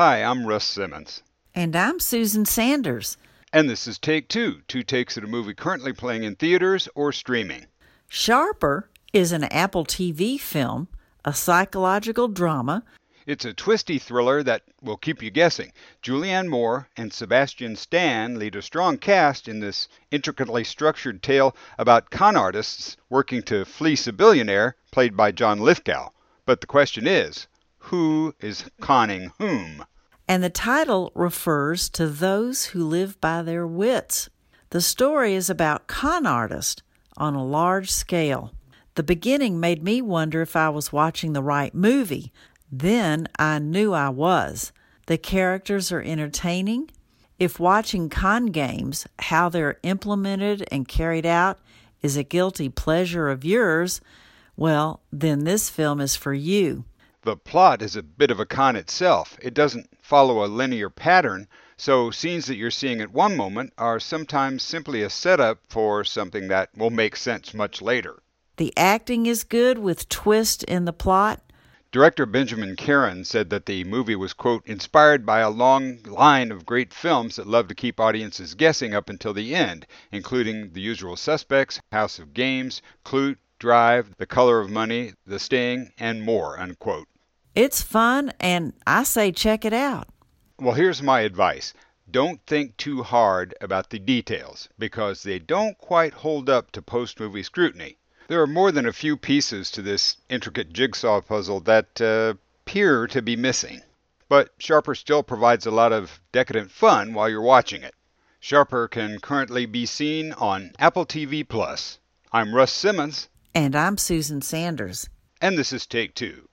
Hi, I'm Russ Simmons. And I'm Susan Sanders. And this is Take Two, two takes at a movie currently playing in theaters or streaming. Sharper is an Apple TV film, a psychological drama. It's a twisty thriller that will keep you guessing. Julianne Moore and Sebastian Stan lead a strong cast in this intricately structured tale about con artists working to fleece a billionaire, played by John Lithgow. But the question is, who is conning whom? And the title refers to those who live by their wits. The story is about con artists on a large scale. The beginning made me wonder if I was watching the right movie. Then I knew I was. The characters are entertaining. If watching con games, how they're implemented and carried out, is a guilty pleasure of yours, well, then this film is for you. The plot is a bit of a con itself. It doesn't follow a linear pattern, so scenes that you're seeing at one moment are sometimes simply a setup for something that will make sense much later. The acting is good with twist in the plot. Director Benjamin Caron said that the movie was, quote, inspired by a long line of great films that love to keep audiences guessing up until the end, including The Usual Suspects, House of Games, Klute, Drive, The Color of Money, The Sting, and more, unquote. It's fun, and I say check it out. Well, here's my advice. Don't think too hard about the details, because they don't quite hold up to post movie scrutiny. There are more than a few pieces to this intricate jigsaw puzzle that uh, appear to be missing. But Sharper still provides a lot of decadent fun while you're watching it. Sharper can currently be seen on Apple TV Plus. I'm Russ Simmons. And I'm Susan Sanders. And this is Take Two.